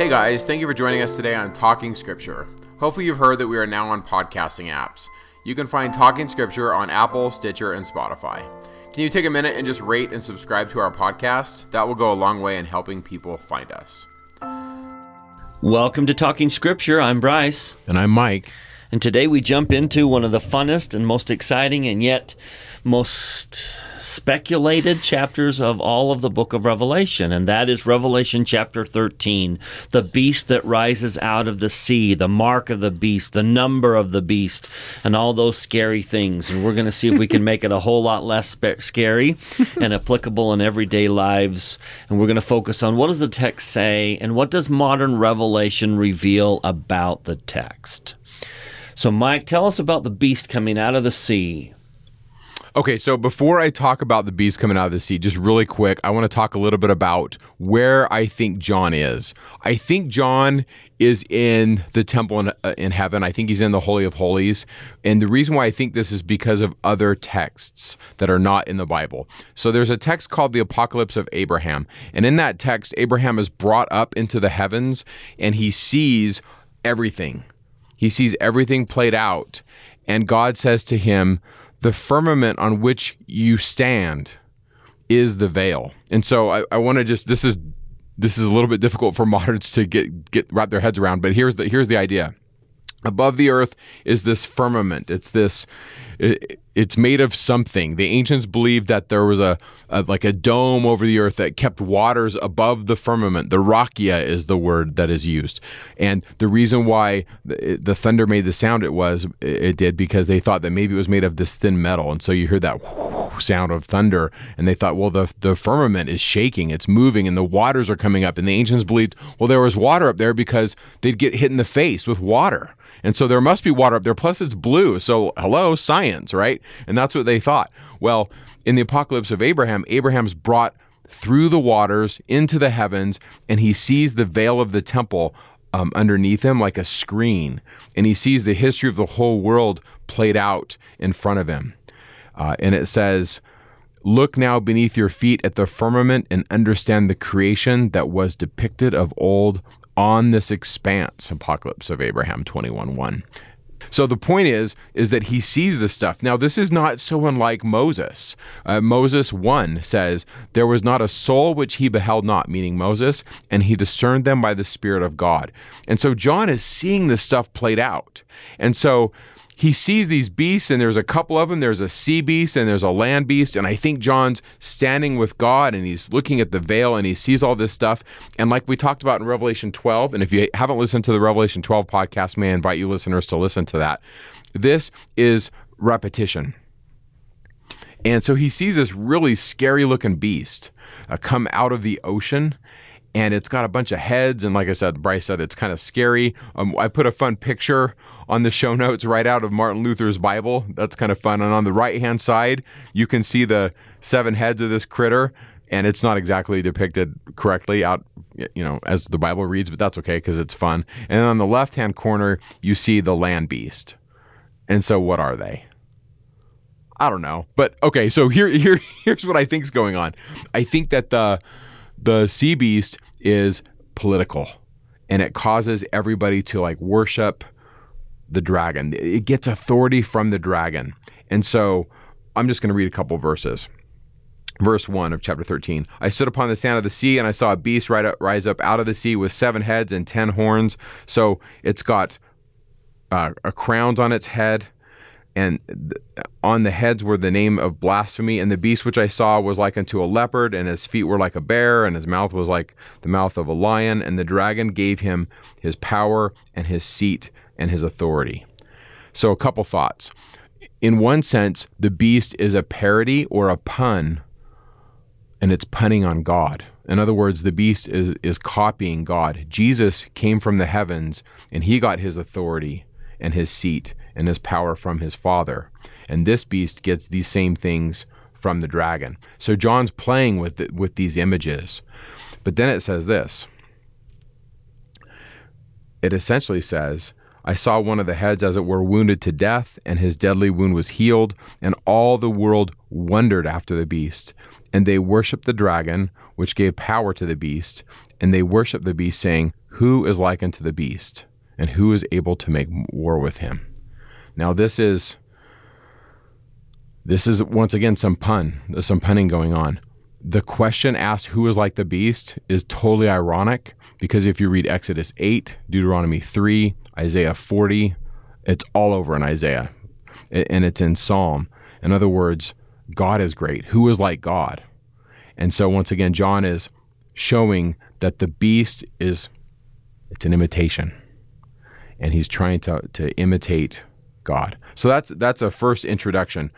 Hey guys, thank you for joining us today on Talking Scripture. Hopefully, you've heard that we are now on podcasting apps. You can find Talking Scripture on Apple, Stitcher, and Spotify. Can you take a minute and just rate and subscribe to our podcast? That will go a long way in helping people find us. Welcome to Talking Scripture. I'm Bryce. And I'm Mike. And today we jump into one of the funnest and most exciting and yet most speculated chapters of all of the book of Revelation, and that is Revelation chapter 13. The beast that rises out of the sea, the mark of the beast, the number of the beast, and all those scary things. And we're going to see if we can make it a whole lot less spe- scary and applicable in everyday lives. And we're going to focus on what does the text say and what does modern revelation reveal about the text. So, Mike, tell us about the beast coming out of the sea. Okay, so before I talk about the beast coming out of the sea, just really quick, I want to talk a little bit about where I think John is. I think John is in the temple in, uh, in heaven. I think he's in the Holy of Holies. And the reason why I think this is because of other texts that are not in the Bible. So there's a text called the Apocalypse of Abraham. And in that text, Abraham is brought up into the heavens and he sees everything. He sees everything played out. And God says to him, the firmament on which you stand is the veil. And so I, I want to just this is this is a little bit difficult for moderns to get get wrap their heads around, but here's the here's the idea. Above the earth is this firmament. It's this it, it's made of something. The ancients believed that there was a, a, like a dome over the earth that kept waters above the firmament. The rakia is the word that is used, and the reason why the, the thunder made the sound it was it did because they thought that maybe it was made of this thin metal, and so you hear that sound of thunder, and they thought, well, the the firmament is shaking, it's moving, and the waters are coming up. And the ancients believed, well, there was water up there because they'd get hit in the face with water. And so there must be water up there. Plus, it's blue. So, hello, science, right? And that's what they thought. Well, in the apocalypse of Abraham, Abraham's brought through the waters into the heavens, and he sees the veil of the temple um, underneath him like a screen. And he sees the history of the whole world played out in front of him. Uh, and it says, Look now beneath your feet at the firmament and understand the creation that was depicted of old on this expanse, Apocalypse of Abraham 21 1. So the point is, is that he sees this stuff. Now, this is not so unlike Moses. Uh, Moses 1 says, There was not a soul which he beheld not, meaning Moses, and he discerned them by the Spirit of God. And so John is seeing this stuff played out. And so he sees these beasts, and there's a couple of them. There's a sea beast and there's a land beast. And I think John's standing with God and he's looking at the veil and he sees all this stuff. And like we talked about in Revelation 12, and if you haven't listened to the Revelation 12 podcast, may I invite you listeners to listen to that. This is repetition. And so he sees this really scary looking beast uh, come out of the ocean and it's got a bunch of heads. And like I said, Bryce said it's kind of scary. Um, I put a fun picture on the show notes right out of Martin Luther's Bible. That's kind of fun. And on the right hand side, you can see the seven heads of this critter. And it's not exactly depicted correctly out, you know, as the Bible reads, but that's okay because it's fun. And on the left hand corner, you see the land beast. And so, what are they? I don't know, but okay. So here, here, here's what I think is going on. I think that the the sea beast is political and it causes everybody to like worship the dragon. It gets authority from the dragon. And so I'm just going to read a couple verses. Verse 1 of chapter 13. I stood upon the sand of the sea and I saw a beast rise up out of the sea with seven heads and ten horns. So it's got uh, a crowns on its head and on the heads were the name of blasphemy. And the beast which I saw was like unto a leopard, and his feet were like a bear, and his mouth was like the mouth of a lion. And the dragon gave him his power and his seat and his authority. So, a couple thoughts. In one sense, the beast is a parody or a pun, and it's punning on God. In other words, the beast is, is copying God. Jesus came from the heavens, and he got his authority and his seat and his power from his father. And this beast gets these same things from the dragon. So John's playing with the, with these images. But then it says this. It essentially says, I saw one of the heads as it were wounded to death, and his deadly wound was healed, and all the world wondered after the beast. And they worshiped the dragon, which gave power to the beast, and they worshiped the beast, saying, Who is like unto the beast, and who is able to make war with him? Now, this is this is once again some pun, some punning going on. The question asked, who is like the beast, is totally ironic because if you read Exodus 8, Deuteronomy 3, Isaiah 40, it's all over in Isaiah and it's in Psalm. In other words, God is great. Who is like God? And so once again, John is showing that the beast is it's an imitation. And he's trying to, to imitate God. So that's that's a first introduction.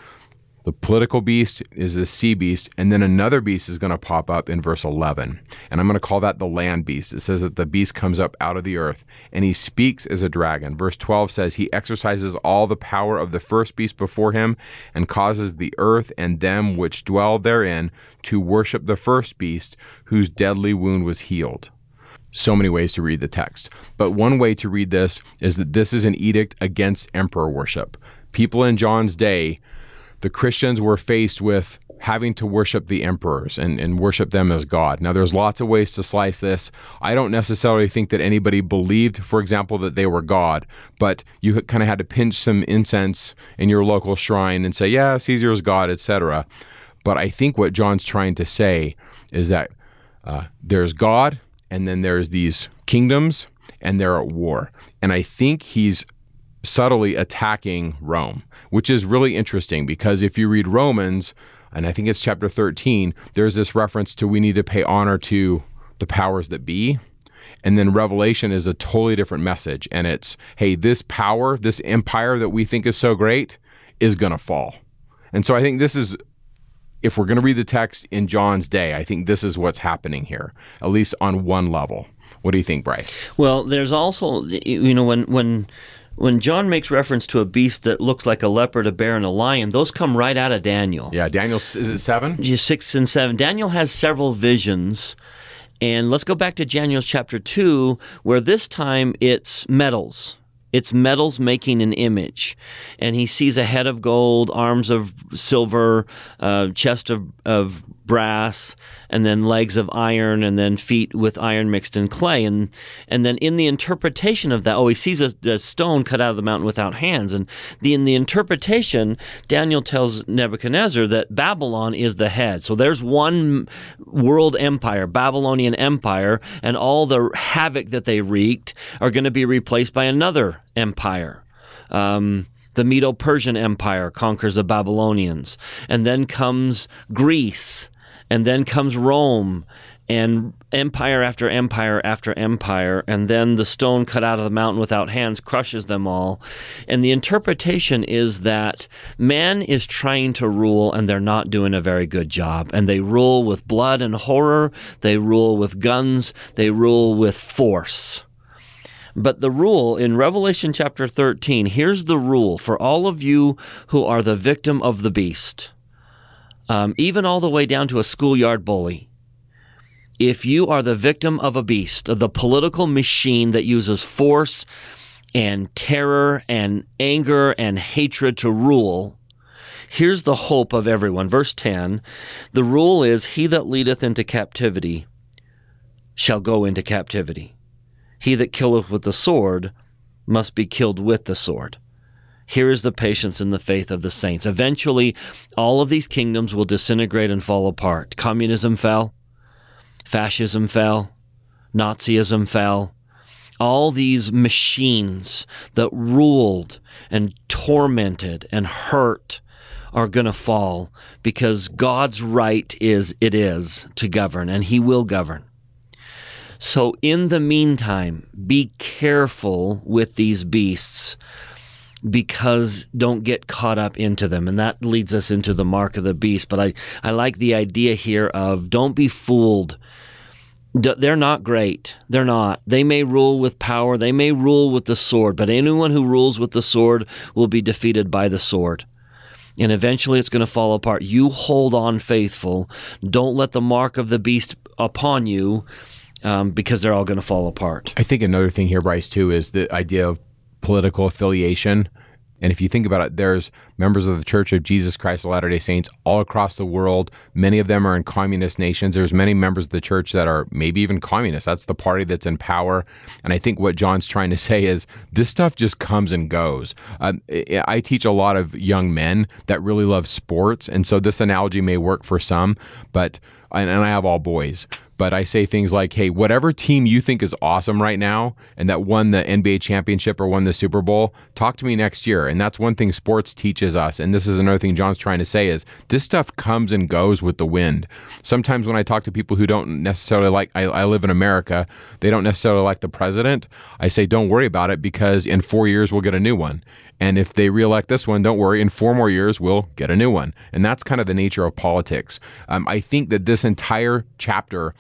The political beast is the sea beast, and then another beast is going to pop up in verse 11. And I'm going to call that the land beast. It says that the beast comes up out of the earth, and he speaks as a dragon. Verse 12 says, He exercises all the power of the first beast before him, and causes the earth and them which dwell therein to worship the first beast, whose deadly wound was healed so many ways to read the text. But one way to read this is that this is an edict against emperor worship. People in John's day the Christians were faced with having to worship the emperors and, and worship them as God. Now, there's lots of ways to slice this. I don't necessarily think that anybody believed, for example, that they were God, but you kind of had to pinch some incense in your local shrine and say, yeah, Caesar is God, etc. But I think what John's trying to say is that uh, there's God, and then there's these kingdoms, and they're at war. And I think he's subtly attacking Rome, which is really interesting because if you read Romans, and I think it's chapter 13, there's this reference to we need to pay honor to the powers that be. And then Revelation is a totally different message. And it's, hey, this power, this empire that we think is so great is going to fall. And so I think this is, if we're going to read the text in John's day, I think this is what's happening here, at least on one level. What do you think, Bryce? Well, there's also, you know, when, when, when John makes reference to a beast that looks like a leopard, a bear, and a lion, those come right out of Daniel. Yeah, Daniel is it seven? Six and seven. Daniel has several visions. And let's go back to Daniel chapter 2, where this time it's metals. It's metals making an image. And he sees a head of gold, arms of silver, uh, chest of, of brass, and then legs of iron, and then feet with iron mixed in clay. And and then in the interpretation of that, oh, he sees a, a stone cut out of the mountain without hands. And the, in the interpretation, Daniel tells Nebuchadnezzar that Babylon is the head. So there's one world empire, Babylonian empire, and all the havoc that they wreaked are going to be replaced by another empire. Um, the Medo Persian Empire conquers the Babylonians. And then comes Greece and then comes Rome and empire after empire after empire, and then the stone cut out of the mountain without hands crushes them all. And the interpretation is that man is trying to rule, and they're not doing a very good job. And they rule with blood and horror, they rule with guns, they rule with force. But the rule in Revelation chapter 13, here's the rule for all of you who are the victim of the beast um, even all the way down to a schoolyard bully. If you are the victim of a beast, of the political machine that uses force and terror and anger and hatred to rule, here's the hope of everyone. Verse 10 The rule is, He that leadeth into captivity shall go into captivity. He that killeth with the sword must be killed with the sword. Here is the patience and the faith of the saints. Eventually, all of these kingdoms will disintegrate and fall apart. Communism fell, fascism fell, Nazism fell. All these machines that ruled and tormented and hurt are going to fall because God's right is it is to govern and he will govern. So in the meantime, be careful with these beasts because don't get caught up into them. And that leads us into the mark of the beast. But I, I like the idea here of don't be fooled. They're not great. They're not. They may rule with power. They may rule with the sword, but anyone who rules with the sword will be defeated by the sword. And eventually it's going to fall apart. You hold on faithful. Don't let the mark of the beast upon you um, because they're all going to fall apart. I think another thing here, Bryce, too, is the idea of political affiliation. And if you think about it, there's members of the Church of Jesus Christ of Latter-day Saints all across the world. Many of them are in communist nations. There's many members of the church that are maybe even communist. That's the party that's in power. And I think what John's trying to say is this stuff just comes and goes. Um, I teach a lot of young men that really love sports, and so this analogy may work for some, but and I have all boys but I say things like, hey, whatever team you think is awesome right now and that won the NBA championship or won the Super Bowl, talk to me next year. And that's one thing sports teaches us. And this is another thing John's trying to say is this stuff comes and goes with the wind. Sometimes when I talk to people who don't necessarily like, I, I live in America, they don't necessarily like the president. I say, don't worry about it because in four years we'll get a new one. And if they reelect this one, don't worry, in four more years, we'll get a new one. And that's kind of the nature of politics. Um, I think that this entire chapter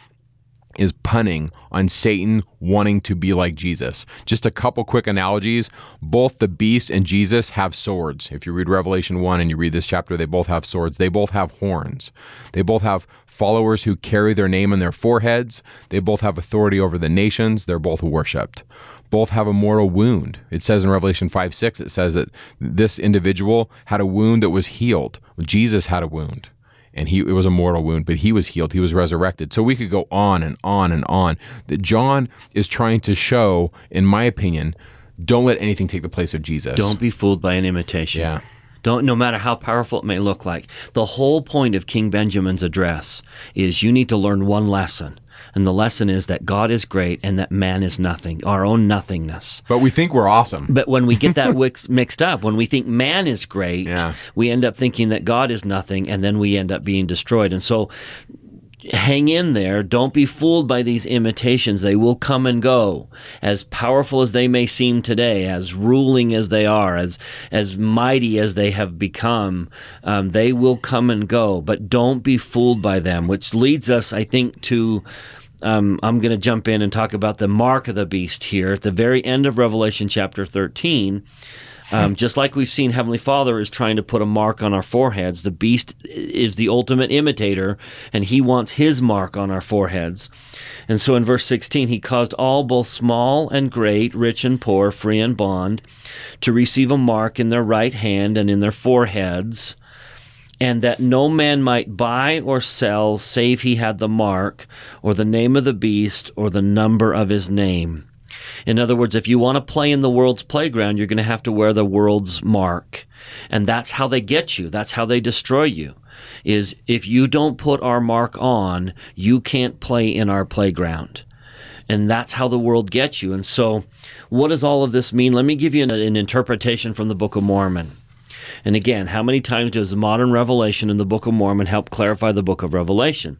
is punning on Satan wanting to be like Jesus. Just a couple quick analogies. Both the beast and Jesus have swords. If you read Revelation 1 and you read this chapter, they both have swords. They both have horns. They both have followers who carry their name on their foreheads. They both have authority over the nations. They're both worshiped. Both have a mortal wound. It says in Revelation 5 6, it says that this individual had a wound that was healed. Jesus had a wound and he it was a mortal wound, but he was healed. He was resurrected. So we could go on and on and on. That John is trying to show, in my opinion, don't let anything take the place of Jesus. Don't be fooled by an imitation. Yeah. Don't, no matter how powerful it may look like. The whole point of King Benjamin's address is you need to learn one lesson. And the lesson is that God is great and that man is nothing, our own nothingness. But we think we're awesome. But when we get that mixed up, when we think man is great, Yeah. we end up thinking that God is nothing, and then we end up being destroyed. And so, hang in there. Don't be fooled by these imitations. They will come and go. As powerful as they may seem today, as ruling as they are, as as mighty as they have become, um, they will come and go. But don't be fooled by them. Which leads us, I think, to. Um, I'm going to jump in and talk about the mark of the beast here at the very end of Revelation chapter 13. Um, just like we've seen Heavenly Father is trying to put a mark on our foreheads, the beast is the ultimate imitator, and he wants his mark on our foreheads. And so in verse 16, he caused all, both small and great, rich and poor, free and bond, to receive a mark in their right hand and in their foreheads and that no man might buy or sell save he had the mark, or the name of the beast, or the number of his name. In other words, if you want to play in the world's playground, you're going to have to wear the world's mark. And that's how they get you. That's how they destroy you. Is if you don't put our mark on, you can't play in our playground. And that's how the world gets you. And so, what does all of this mean? Let me give you an, an interpretation from the Book of Mormon. And again, how many times does the modern revelation in the Book of Mormon help clarify the Book of Revelation?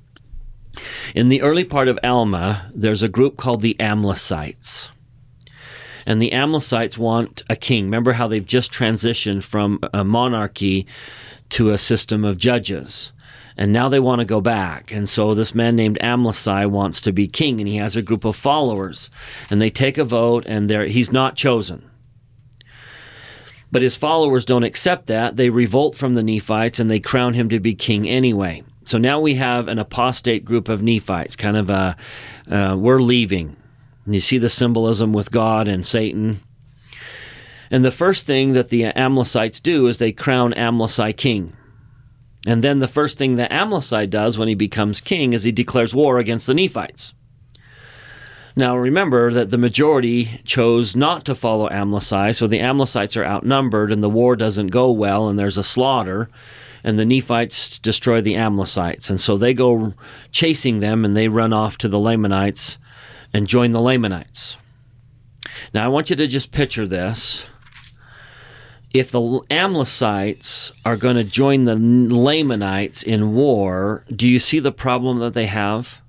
In the early part of Alma, there's a group called the Amlicites. And the Amlicites want a king. Remember how they've just transitioned from a monarchy to a system of judges. And now they want to go back. And so this man named Amlici wants to be king, and he has a group of followers. And they take a vote, and he's not chosen. But his followers don't accept that. They revolt from the Nephites and they crown him to be king anyway. So now we have an apostate group of Nephites, kind of a, uh, we're leaving. And you see the symbolism with God and Satan. And the first thing that the Amlicites do is they crown Amlici king. And then the first thing that Amlici does when he becomes king is he declares war against the Nephites. Now remember that the majority chose not to follow Amlici, so the Amlicites are outnumbered and the war doesn't go well and there's a slaughter and the Nephites destroy the Amlicites. And so they go chasing them and they run off to the Lamanites and join the Lamanites. Now I want you to just picture this. If the Amlicites are going to join the Lamanites in war, do you see the problem that they have?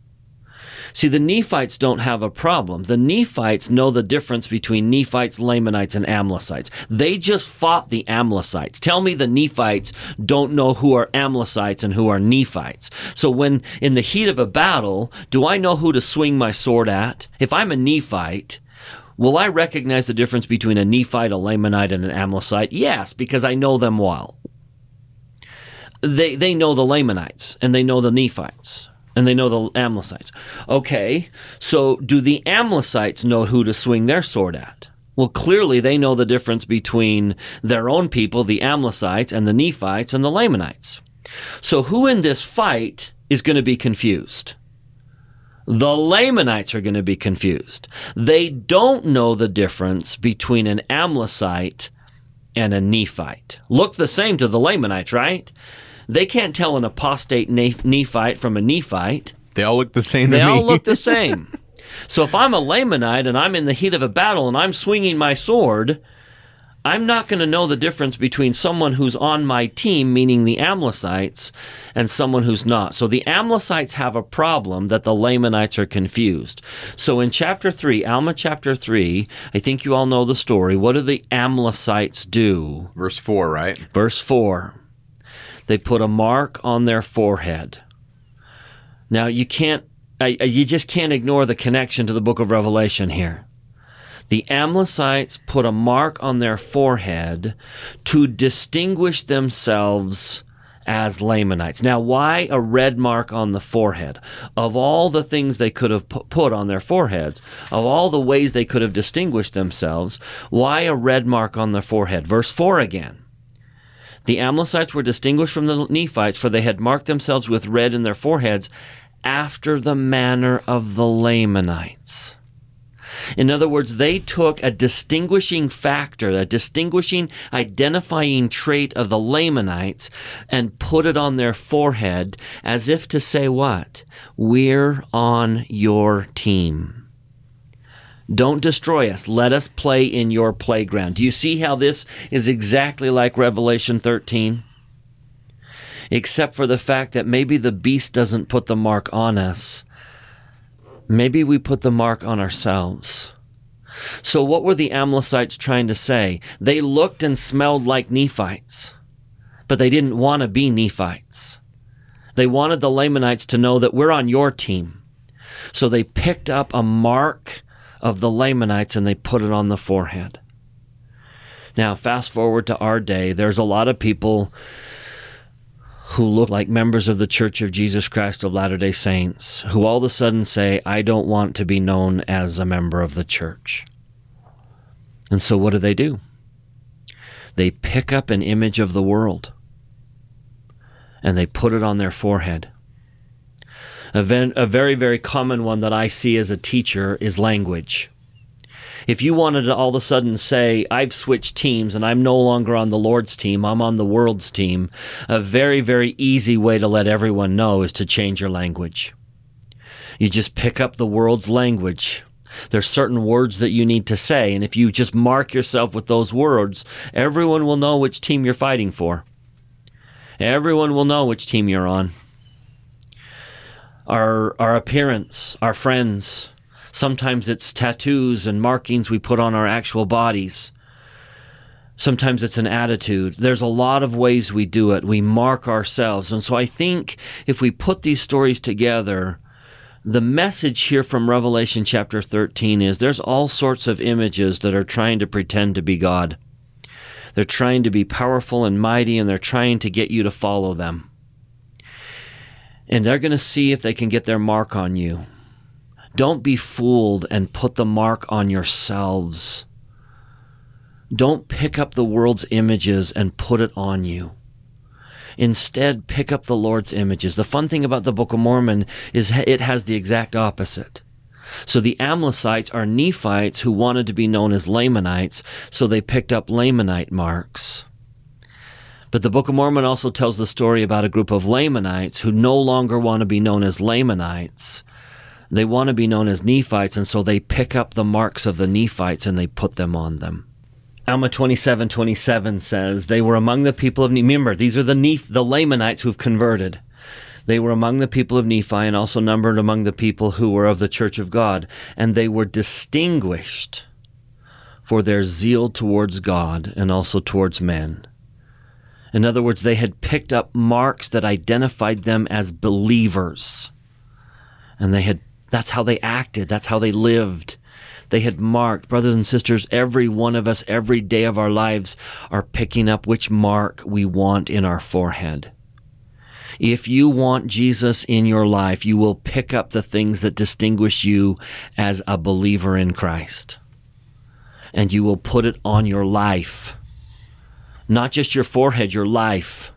See, the Nephites don't have a problem. The Nephites know the difference between Nephites, Lamanites, and Amlicites. They just fought the Amlicites. Tell me the Nephites don't know who are Amlicites and who are Nephites. So when in the heat of a battle, do I know who to swing my sword at? If I'm a Nephite, Will I recognize the difference between a Nephite, a Lamanite, and an Amlicite? Yes, because I know them well. They, they know the Lamanites and they know the Nephites and they know the Amlicites. Okay, so do the Amlicites know who to swing their sword at? Well, clearly they know the difference between their own people, the Amlicites, and the Nephites and the Lamanites. So who in this fight is going to be confused? The Lamanites are going to be confused. They don't know the difference between an Amlicite and a Nephite. Look the same to the Lamanites, right? They can't tell an apostate Nephite from a Nephite. They all look the same They to me. all look the same. So if I'm a Lamanite and I'm in the heat of a battle and I'm swinging my sword, I'm not going to know the difference between someone who's on my team, meaning the Amlicites, and someone who's not. So the Amlicites have a problem that the Lamanites are confused. So in chapter 3, Alma chapter 3, I think you all know the story. What do the Amlicites do? Verse 4, right? Verse 4 They put a mark on their forehead. Now, you can't, you just can't ignore the connection to the book of Revelation here. The Amlicites put a mark on their forehead to distinguish themselves as Lamanites. Now, why a red mark on the forehead? Of all the things they could have put on their foreheads, of all the ways they could have distinguished themselves, why a red mark on their forehead? Verse 4 again. The Amlicites were distinguished from the Nephites, for they had marked themselves with red in their foreheads after the manner of the Lamanites. In other words, they took a distinguishing factor, a distinguishing, identifying trait of the Lamanites and put it on their forehead as if to say, What? We're on your team. Don't destroy us. Let us play in your playground. Do you see how this is exactly like Revelation 13? Except for the fact that maybe the beast doesn't put the mark on us. Maybe we put the mark on ourselves. So, what were the Amlicites trying to say? They looked and smelled like Nephites, but they didn't want to be Nephites. They wanted the Lamanites to know that we're on your team. So, they picked up a mark of the Lamanites and they put it on the forehead. Now, fast forward to our day, there's a lot of people who look like members of the Church of Jesus Christ of Latter day Saints who all of a sudden say, I don't want to be known as a member of the church. And so what do they do? They pick up an image of the world and they put it on their forehead. A, very, very common one that I see as a teacher is language. If you wanted to all of a sudden say, I've switched teams and I'm no longer on the Lord's team, I'm on the world's team, a very, very easy way to let everyone know is to change your language. You just pick up the world's language. There's certain words that you need to say, and if you just mark yourself with those words, everyone will know which team you're fighting for. Everyone will know which team you're on. Our, our appearance, our friends, Sometimes it's tattoos and markings we put on our actual bodies. Sometimes it's an attitude. There's a lot of ways we do it. We mark ourselves. And so I think if we put these stories together, the message here from Revelation chapter 13 is there's all sorts of images that are trying to pretend to be God. They're trying to be powerful and mighty, and they're trying to get you to follow them. And they're going to see if they can get their mark on you. Don't be fooled and put the mark on yourselves. Don't pick up the world's images and put it on you. Instead, pick up the Lord's images. The fun thing about the Book of Mormon is it has the exact opposite. So the Amlicites are Nephites who wanted to be known as Lamanites, so they picked up Lamanite marks. But the Book of Mormon also tells the story about a group of Lamanites who no longer want to be known as Lamanites. They want to be known as Nephites, and so they pick up the marks of the Nephites and they put them on them. Alma 27 27 says, They were among the people of Nephi. Remember, these are the, Neph- the Lamanites who've converted. They were among the people of Nephi and also numbered among the people who were of the church of God. And they were distinguished for their zeal towards God and also towards men. In other words, they had picked up marks that identified them as believers. And they had that's how they acted, that's how they lived. They had marked, brothers and sisters, every one of us, every day of our lives, are picking up which mark we want in our forehead. If you want Jesus in your life, you will pick up the things that distinguish you as a believer in Christ. and you will put it on your life. Not just your forehead, your life.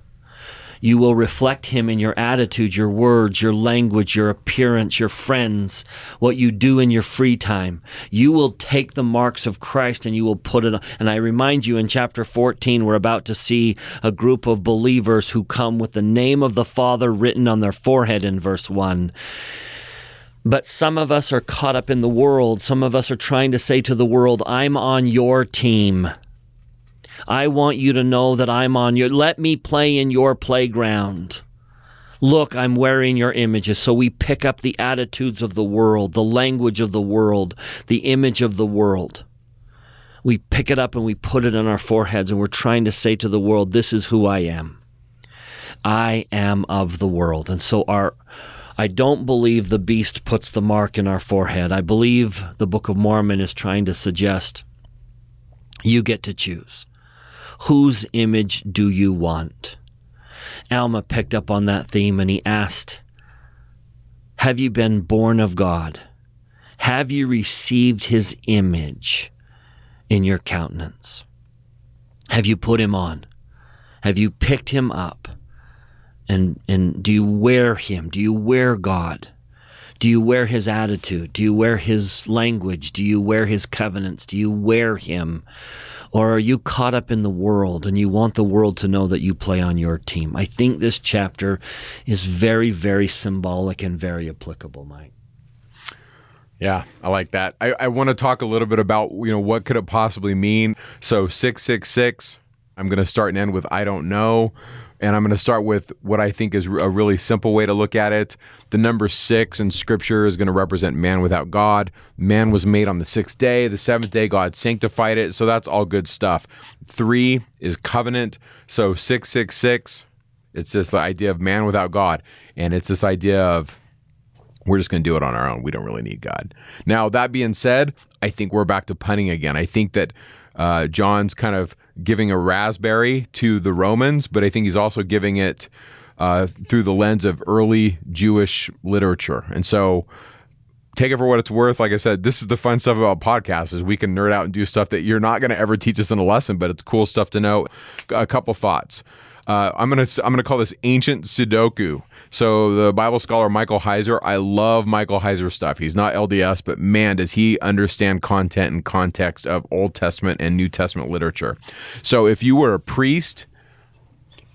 You will reflect him in your attitude, your words, your language, your appearance, your friends, what you do in your free time. You will take the marks of Christ and you will put it on. And I remind you in chapter 14, we're about to see a group of believers who come with the name of the Father written on their forehead in verse 1. But some of us are caught up in the world. Some of us are trying to say to the world, I'm on your team. I want you to know that I'm on your, let me play in your playground. Look, I'm wearing your images. So we pick up the attitudes of the world, the language of the world, the image of the world. We pick it up and we put it on our foreheads, and we're trying to say to the world, This is who I am. I am of the world. And so our I don't believe the beast puts the mark in our forehead. I believe the Book of Mormon is trying to suggest you get to choose. Whose image do you want? Alma picked up on that theme and he asked, Have you been born of God? Have you received his image in your countenance? Have you put him on? Have you picked him up? And, and do you wear him? Do you wear God? Do you wear his attitude? Do you wear his language? Do you wear his covenants? Do you wear him? Or are you caught up in the world and you want the world to know that you play on your team? I think this chapter is very, very symbolic and very applicable, Mike. Yeah, I like that. I, I want to talk a little bit about, you know, what could it possibly mean? So 666, I'm going to start and end with I don't know. And I'm going to start with what I think is a really simple way to look at it. The number six in scripture is going to represent man without God. Man was made on the sixth day. The seventh day, God sanctified it. So that's all good stuff. Three is covenant. So 666, it's this idea of man without God. And it's this idea of we're just going to do it on our own. We don't really need God. Now, that being said, I think we're back to punning again. I think that uh, John's kind of giving a raspberry to the Romans, but I think he's also giving it uh, through the lens of early Jewish literature. And so take it for what it's worth. Like I said, this is the fun stuff about podcasts is we can nerd out and do stuff that you're not going to ever teach us in a lesson, but it's cool stuff to know. A couple thoughts. Uh, I'm gonna I'm gonna call this ancient Sudoku. So the Bible scholar Michael Heiser, I love Michael Heiser stuff. He's not LDS, but man, does he understand content and context of Old Testament and New Testament literature. So if you were a priest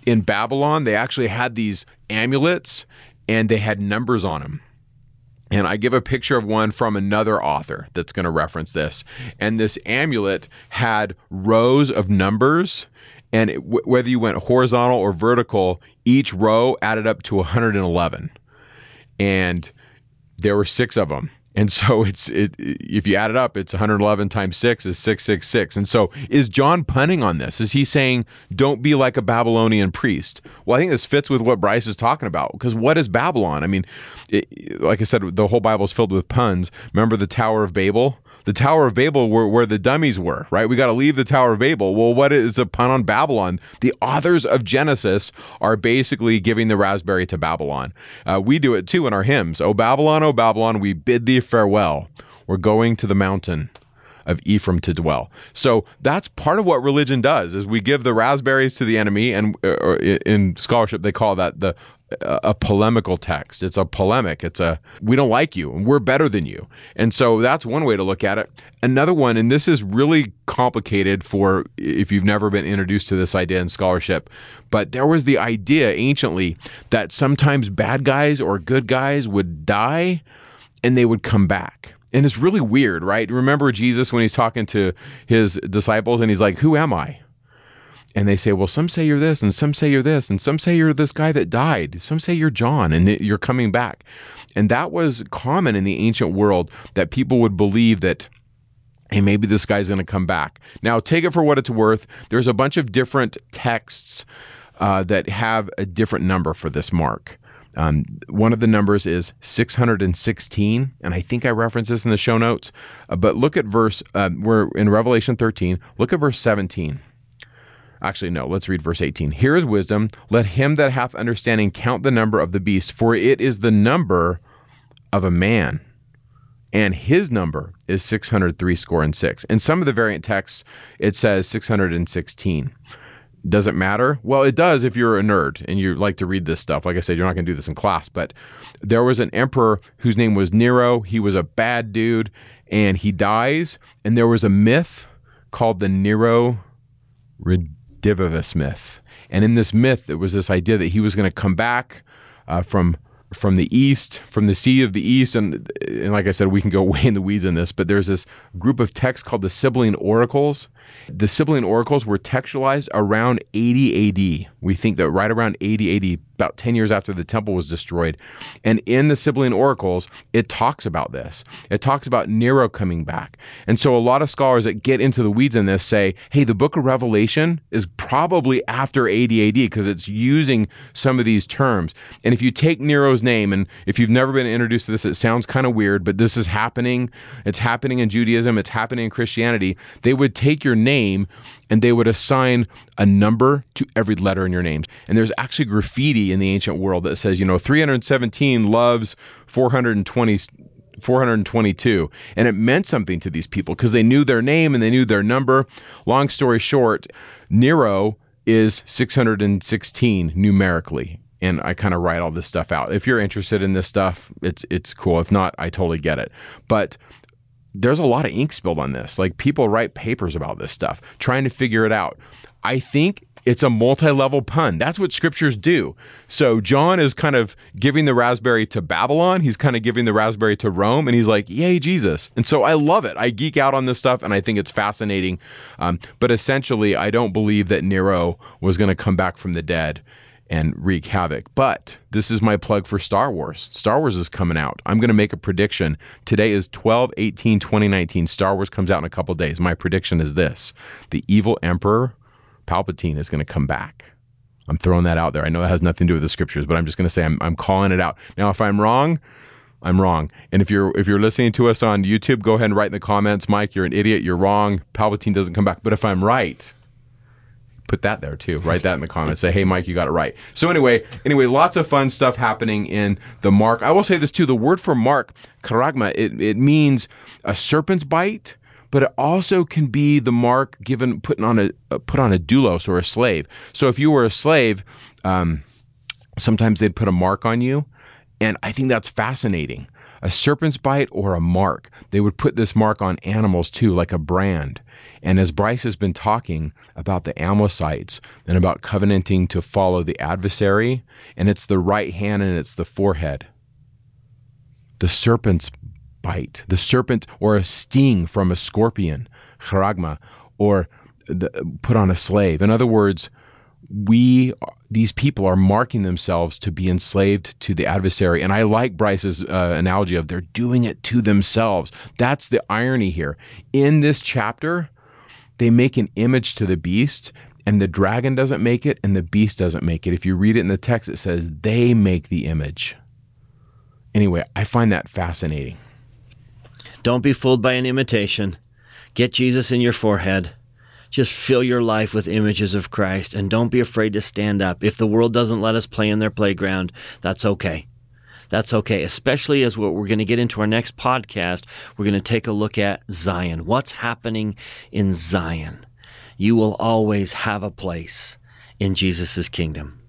in Babylon, they actually had these amulets and they had numbers on them. And I give a picture of one from another author that's going to reference this. And this amulet had rows of numbers and it, whether you went horizontal or vertical, each row added up to 111, and there were six of them. And so it's it, if you add it up, it's 111 times six is 666. And so is John punning on this? Is he saying don't be like a Babylonian priest? Well, I think this fits with what Bryce is talking about because what is Babylon? I mean, it, like I said, the whole Bible is filled with puns. Remember the Tower of Babel? The Tower of Babel were where the dummies were, right? We got to leave the Tower of Babel. Well, what is a pun on Babylon? The authors of Genesis are basically giving the raspberry to Babylon. Uh, we do it too in our hymns. Oh, Babylon, oh, Babylon, we bid thee farewell. We're going to the mountain of Ephraim to dwell. So that's part of what religion does is we give the raspberries to the enemy and uh, in scholarship they call that the a polemical text. It's a polemic. It's a we don't like you and we're better than you. And so that's one way to look at it. Another one, and this is really complicated for if you've never been introduced to this idea in scholarship, but there was the idea anciently that sometimes bad guys or good guys would die and they would come back. And it's really weird, right? Remember Jesus when he's talking to his disciples and he's like, Who am I? And they say, well, some say you're this, and some say you're this, and some say you're this guy that died. Some say you're John, and you're coming back. And that was common in the ancient world that people would believe that hey, maybe this guy's going to come back. Now, take it for what it's worth. There's a bunch of different texts uh, that have a different number for this mark. Um, one of the numbers is 616, and I think I reference this in the show notes. Uh, but look at verse, uh, we're in Revelation 13. Look at verse 17. Actually, no, let's read verse 18. Here is wisdom. Let him that hath understanding count the number of the beast, for it is the number of a man, and his number is 603 score and six. In some of the variant texts, it says 616. Does it matter? Well, it does if you're a nerd and you like to read this stuff. Like I said, you're not going to do this in class, but there was an emperor whose name was Nero. He was a bad dude and he dies. And there was a myth called the Nero Redivivus myth. And in this myth, it was this idea that he was going to come back uh, from from the east, from the sea of the east, and and like I said, we can go way in the weeds in this, but there's this group of texts called the Sibylline Oracles. The Sibylline Oracles were textualized around 80 AD. We think that right around 80 AD, about 10 years after the temple was destroyed. And in the Sibylline Oracles, it talks about this. It talks about Nero coming back. And so a lot of scholars that get into the weeds in this say, hey, the book of Revelation is probably after 80 AD because it's using some of these terms. And if you take Nero's name, and if you've never been introduced to this, it sounds kind of weird, but this is happening. It's happening in Judaism, it's happening in Christianity. They would take your name and they would assign a number to every letter in your name. And there's actually graffiti in the ancient world that says, you know, 317 loves 420 422 and it meant something to these people because they knew their name and they knew their number long story short nero is 616 numerically and I kind of write all this stuff out. If you're interested in this stuff, it's it's cool. If not, I totally get it. But there's a lot of ink spilled on this. Like people write papers about this stuff, trying to figure it out. I think it's a multi-level pun. That's what scriptures do. So John is kind of giving the raspberry to Babylon. He's kind of giving the raspberry to Rome, and he's like, "Yay, Jesus!" And so I love it. I geek out on this stuff, and I think it's fascinating. Um, but essentially, I don't believe that Nero was going to come back from the dead and wreak havoc. But this is my plug for Star Wars. Star Wars is coming out. I'm going to make a prediction. Today is 12 18 2019. Star Wars comes out in a couple days. My prediction is this the evil emperor, Palpatine, is going to come back. I'm throwing that out there. I know that has nothing to do with the scriptures, but I'm just going to say I'm, I'm calling it out. Now, if I'm wrong, I'm wrong. And if you're if you're listening to us on YouTube, go ahead and write in the comments, Mike, you're an idiot, you're wrong. Palpatine doesn't come back. But if I'm right, put that there too. Write that in the comments. Say, hey, Mike, you got it right. So anyway, anyway, lots of fun stuff happening in the mark. I will say this too. The word for mark, charagma, it, it means a serpent's bite but it also can be the mark given put on a uh, put on a doulos or a slave. So if you were a slave, um, sometimes they'd put a mark on you, and I think that's fascinating. A serpent's bite or a mark. They would put this mark on animals too, like a brand. And as Bryce has been talking about the Amlicites and about covenanting to follow the adversary, and it's the right hand and it's the forehead. The serpent's bite, the serpent or a sting from a scorpion, charagma, or the, put on a slave. In other words, we these people are marking themselves to be enslaved to the adversary. And i like bryce's uh, analogy of they're doing it to themselves. That's the irony here. In this chapter they make an image to the beast and the dragon doesn't make it and the beast doesn't make it. If you read it in the text it says they make the image. Anyway i find that fascinating. Don't be fooled by an imitation. Get Jesus in your forehead. Just fill your life with images of Christ and don't be afraid to stand up. If the world doesn't let us play in their playground, that's okay. That's okay, especially as what we're going to get into our next podcast. We're going to take a look at Zion. What's happening in Zion? You will always have a place in Jesus' kingdom.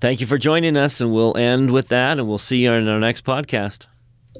Thank you for joining us, and we'll end with that, and we'll see you in our next podcast.